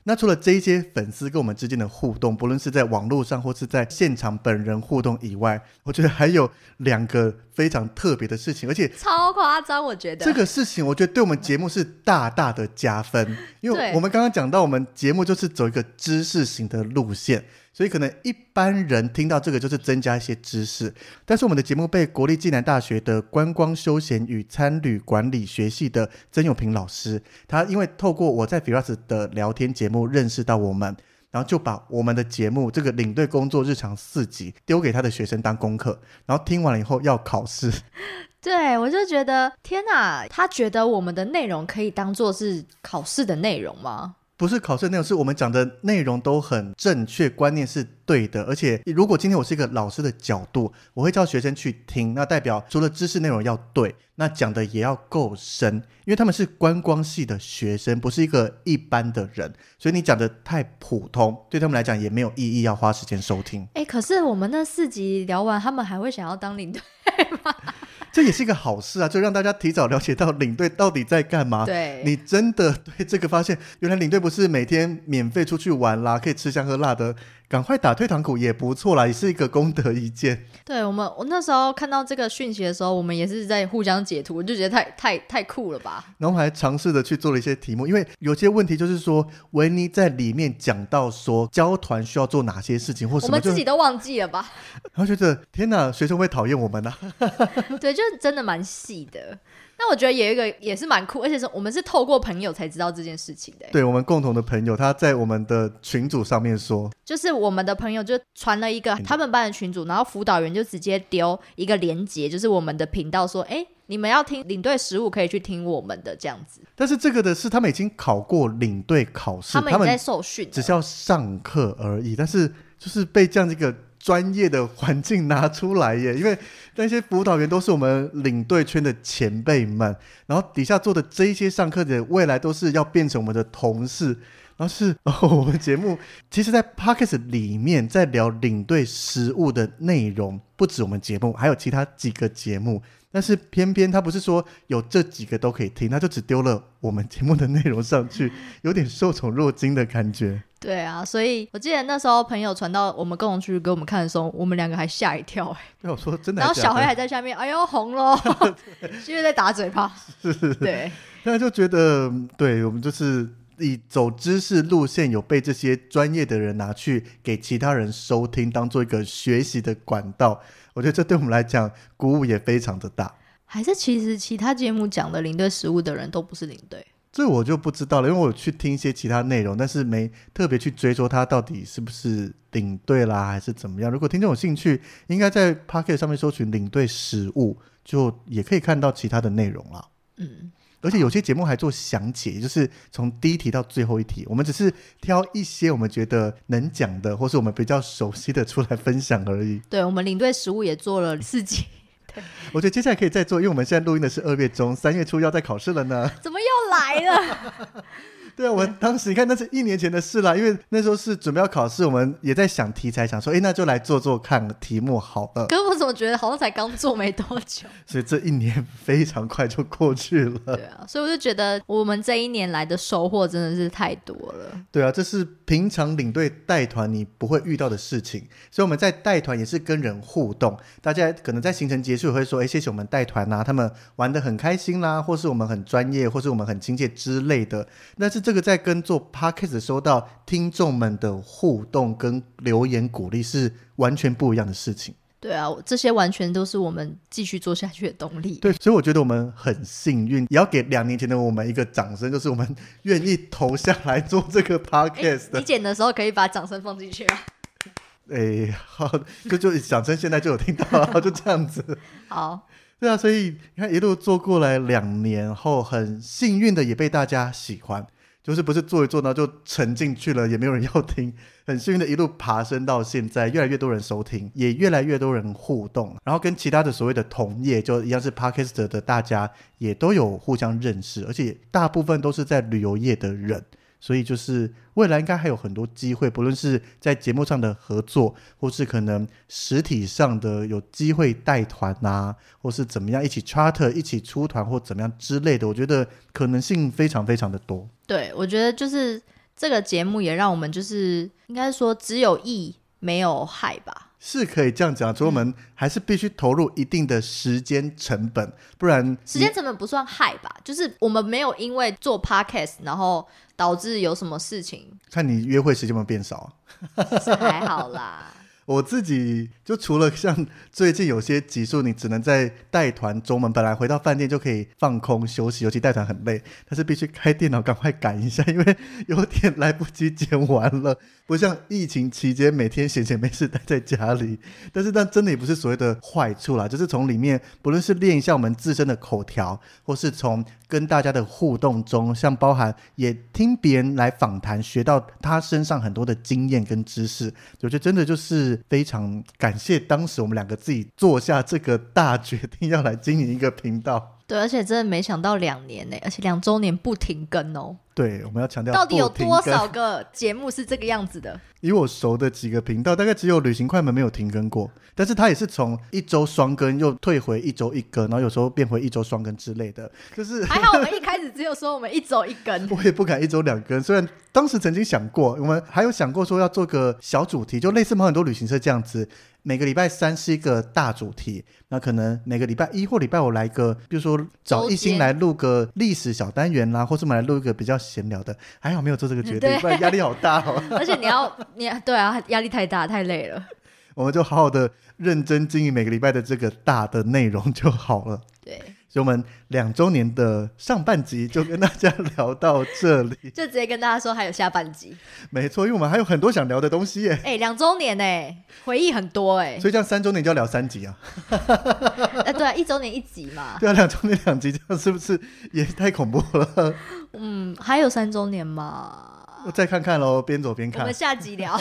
那除了这一些粉丝跟我们之间的互动，不论是在网络上或是在现场本人互动以外，我觉得还有两个非常特别的事情，而且超夸张，我觉得。这个事情，我觉得对我们节目是大大的加分，因为我们刚刚讲到，我们节目就是走一个知识型的路线，所以可能一般人听到这个就是增加一些知识。但是我们的节目被国立暨南大学的观光休闲与参旅管理学系的曾永平老师，他因为透过我在 Firas 的聊天节目认识到我们。然后就把我们的节目这个领队工作日常四集丢给他的学生当功课，然后听完了以后要考试，对我就觉得天哪，他觉得我们的内容可以当做是考试的内容吗？不是考试内容，是我们讲的内容都很正确，观念是对的。而且，如果今天我是一个老师的角度，我会叫学生去听，那代表除了知识内容要对，那讲的也要够深，因为他们是观光系的学生，不是一个一般的人，所以你讲的太普通，对他们来讲也没有意义，要花时间收听。哎，可是我们那四集聊完，他们还会想要当领队吗，这也是一个好事啊，就让大家提早了解到领队到底在干嘛。对，你真的对这个发现，原来领队不是每天免费出去玩啦，可以吃香喝辣的，赶快打退堂鼓也不错啦，也是一个功德一件。对我们，我那时候看到这个讯息的时候，我们也是在互相截图，我就觉得太太太酷了吧？然后还尝试的去做了一些题目，因为有些问题就是说，维尼在里面讲到说交团需要做哪些事情或我什么，我们自己都忘记了吧？然后觉得天哪，学生会讨厌我们啊。对，就是真的蛮细的。那我觉得有一个也是蛮酷，而且是我们是透过朋友才知道这件事情的。对我们共同的朋友，他在我们的群组上面说，就是我们的朋友就传了一个他们班的群组，然后辅导员就直接丢一个连接，就是我们的频道说，哎，你们要听领队实务可以去听我们的这样子。但是这个的是他们已经考过领队考试，他们已经在受训，只是要上课而已，但是就是被这样的一个专业的环境拿出来耶，因为那些辅导员都是我们领队圈的前辈们，然后底下做的这一些上课的，未来都是要变成我们的同事。然后是哦，我们节目其实，在 p o c k e t 里面在聊领队实务的内容，不止我们节目，还有其他几个节目。但是偏偏他不是说有这几个都可以听，他就只丢了我们节目的内容上去，有点受宠若惊的感觉。对啊，所以我记得那时候朋友传到我们共同区给我们看的时候，我们两个还吓一跳哎、那，我说真的然后小黑还在下面，哎呦红喽，因为在打嘴炮。对，那就觉得，对我们就是以走知识路线，有被这些专业的人拿去给其他人收听，当做一个学习的管道。我觉得这对我们来讲鼓舞也非常的大。还是其实其他节目讲的领队食物的人都不是领队。这我就不知道了，因为我有去听一些其他内容，但是没特别去追说他到底是不是领队啦，还是怎么样。如果听众有兴趣，应该在 Pocket 上面搜寻领队实物，就也可以看到其他的内容了。嗯，而且有些节目还做详解，就是从第一题到最后一题，我们只是挑一些我们觉得能讲的，或是我们比较熟悉的出来分享而已。对，我们领队食物也做了四集，我觉得接下来可以再做，因为我们现在录音的是二月中，三月初要再考试了呢。怎么又来了？对啊，我当时你看那是一年前的事啦，因为那时候是准备要考试，我们也在想题材，想说，哎，那就来做做看题目好了。可是我怎么觉得好像才刚做没多久？所以这一年非常快就过去了。对啊，所以我就觉得我们这一年来的收获真的是太多了。对啊，这是平常领队带团你不会遇到的事情，所以我们在带团也是跟人互动，大家可能在行程结束也会说，哎，谢谢我们带团呐，他们玩的很开心啦，或是我们很专业，或是我们很亲切之类的。那是这个在跟做 podcast 收到听众们的互动跟留言鼓励是完全不一样的事情。对啊，这些完全都是我们继续做下去的动力。对，所以我觉得我们很幸运，也要给两年前的我们一个掌声，就是我们愿意投下来做这个 podcast。你剪的时候可以把掌声放进去吗？哎，好，就就掌声现在就有听到了，就这样子。好。对啊，所以你看一路做过来两年后，很幸运的也被大家喜欢，就是不是做一做呢就沉进去了，也没有人要听。很幸运的一路爬升到现在，越来越多人收听，也越来越多人互动，然后跟其他的所谓的同业就一样是 Podcast 的大家也都有互相认识，而且大部分都是在旅游业的人。所以就是未来应该还有很多机会，不论是在节目上的合作，或是可能实体上的有机会带团啊，或是怎么样一起 charter 一起出团或怎么样之类的，我觉得可能性非常非常的多。对，我觉得就是这个节目也让我们就是应该说只有益没有害吧。是可以这样讲，所以我们还是必须投入一定的时间成本，不然时间成本不算害吧？就是我们没有因为做 podcast 然后导致有什么事情。看你约会时间有没有变少 是还好啦。我自己就除了像最近有些集数，你只能在带团中门，本来回到饭店就可以放空休息，尤其带团很累，但是必须开电脑赶快赶一下，因为有点来不及剪完了。不像疫情期间每天闲闲没事待在家里，但是但真的也不是所谓的坏处啦，就是从里面不论是练一下我们自身的口条，或是从跟大家的互动中，像包含也听别人来访谈，学到他身上很多的经验跟知识，我觉得真的就是非常感谢当时我们两个自己做下这个大决定，要来经营一个频道。对，而且真的没想到两年呢，而且两周年不停更哦。对，我们要强调到底有多少个节目是这个样子的？以我熟的几个频道，大概只有旅行快门没有停更过，但是它也是从一周双更又退回一周一更，然后有时候变回一周双更之类的。就是还好，我们一开 始只有说我们一周一根，我也不敢一周两根。虽然当时曾经想过，我们还有想过说要做个小主题，就类似很多旅行社这样子。每个礼拜三是一个大主题，那可能每个礼拜一或礼拜五来个，比如说找一心来录个历史小单元啦，或是我们来录一个比较闲聊的。还好没有做这个决定，不然压力好大哦。而且你要，你对啊，压力太大，太累了。我们就好好的认真经营每个礼拜的这个大的内容就好了。对。所以我们两周年的上半集就跟大家聊到这里，就直接跟大家说还有下半集。没错，因为我们还有很多想聊的东西耶。哎，两周年哎，回忆很多哎。所以这样三周年就要聊三集啊。哎，对啊，一周年一集嘛。对啊，两周年两集，这样是不是也太恐怖了？嗯，还有三周年嘛？再看看喽，边走边看。我们下集聊，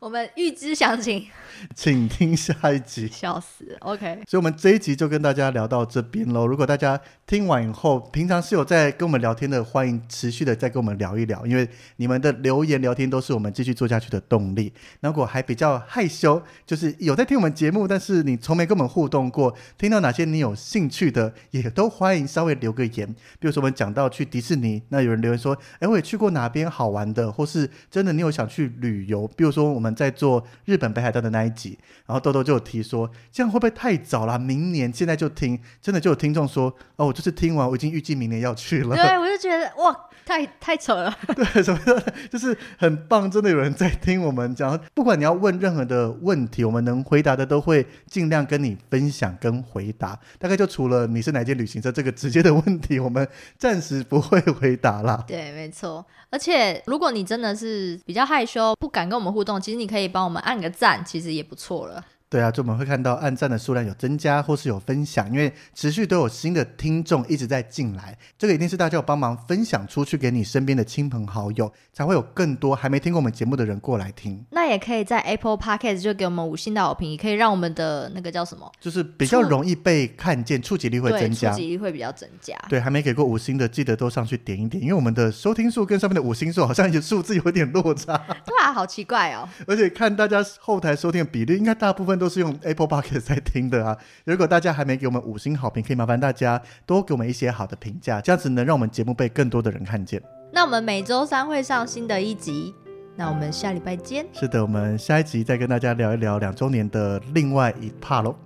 我们预知详情。请听下一集，笑死，OK。所以，我们这一集就跟大家聊到这边喽。如果大家听完以后，平常是有在跟我们聊天的，欢迎持续的再跟我们聊一聊，因为你们的留言聊天都是我们继续做下去的动力。如果还比较害羞，就是有在听我们节目，但是你从没跟我们互动过，听到哪些你有兴趣的，也都欢迎稍微留个言。比如说，我们讲到去迪士尼，那有人留言说：“哎，我也去过哪边好玩的，或是真的你有想去旅游。”比如说，我们在做日本北海道的那一。集，然后豆豆就有提说，这样会不会太早了？明年现在就听，真的就有听众说，哦，我就是听完，我已经预计明年要去了。对，我就觉得哇，太太扯了。对，什么的，就是很棒，真的有人在听我们讲。不管你要问任何的问题，我们能回答的都会尽量跟你分享跟回答。大概就除了你是哪间旅行社这个直接的问题，我们暂时不会回答啦。对，没错。而且如果你真的是比较害羞，不敢跟我们互动，其实你可以帮我们按个赞，其实也。也不错了，对啊，就我们会看到按赞的数量有增加，或是有分享，因为持续都有新的听众一直在进来，这个一定是大家有帮忙分享出去给你身边的亲朋好友，才会有更多还没听过我们节目的人过来听，那也可以在 Apple Podcast 就给我们五星的好评，也可以让我们的那个叫什么，就是比较容易被看见，触及率会，增加触。及率会比较增加。对，还没给过五星的，记得都上去点一点，因为我们的收听数跟上面的五星数好像有数字有点落差，对啊，好奇怪哦。而且看大家后台收听的比率，应该大部分都是用 Apple Podcast 在听的啊。如果大家还没给我们五星好评，可以麻烦大家多给我们一些好的评价，这样子能让我们节目被更多的人看见。那我们每周三会上新的一集，那我们下礼拜见。是的，我们下一集再跟大家聊一聊两周年的另外一 part 喽。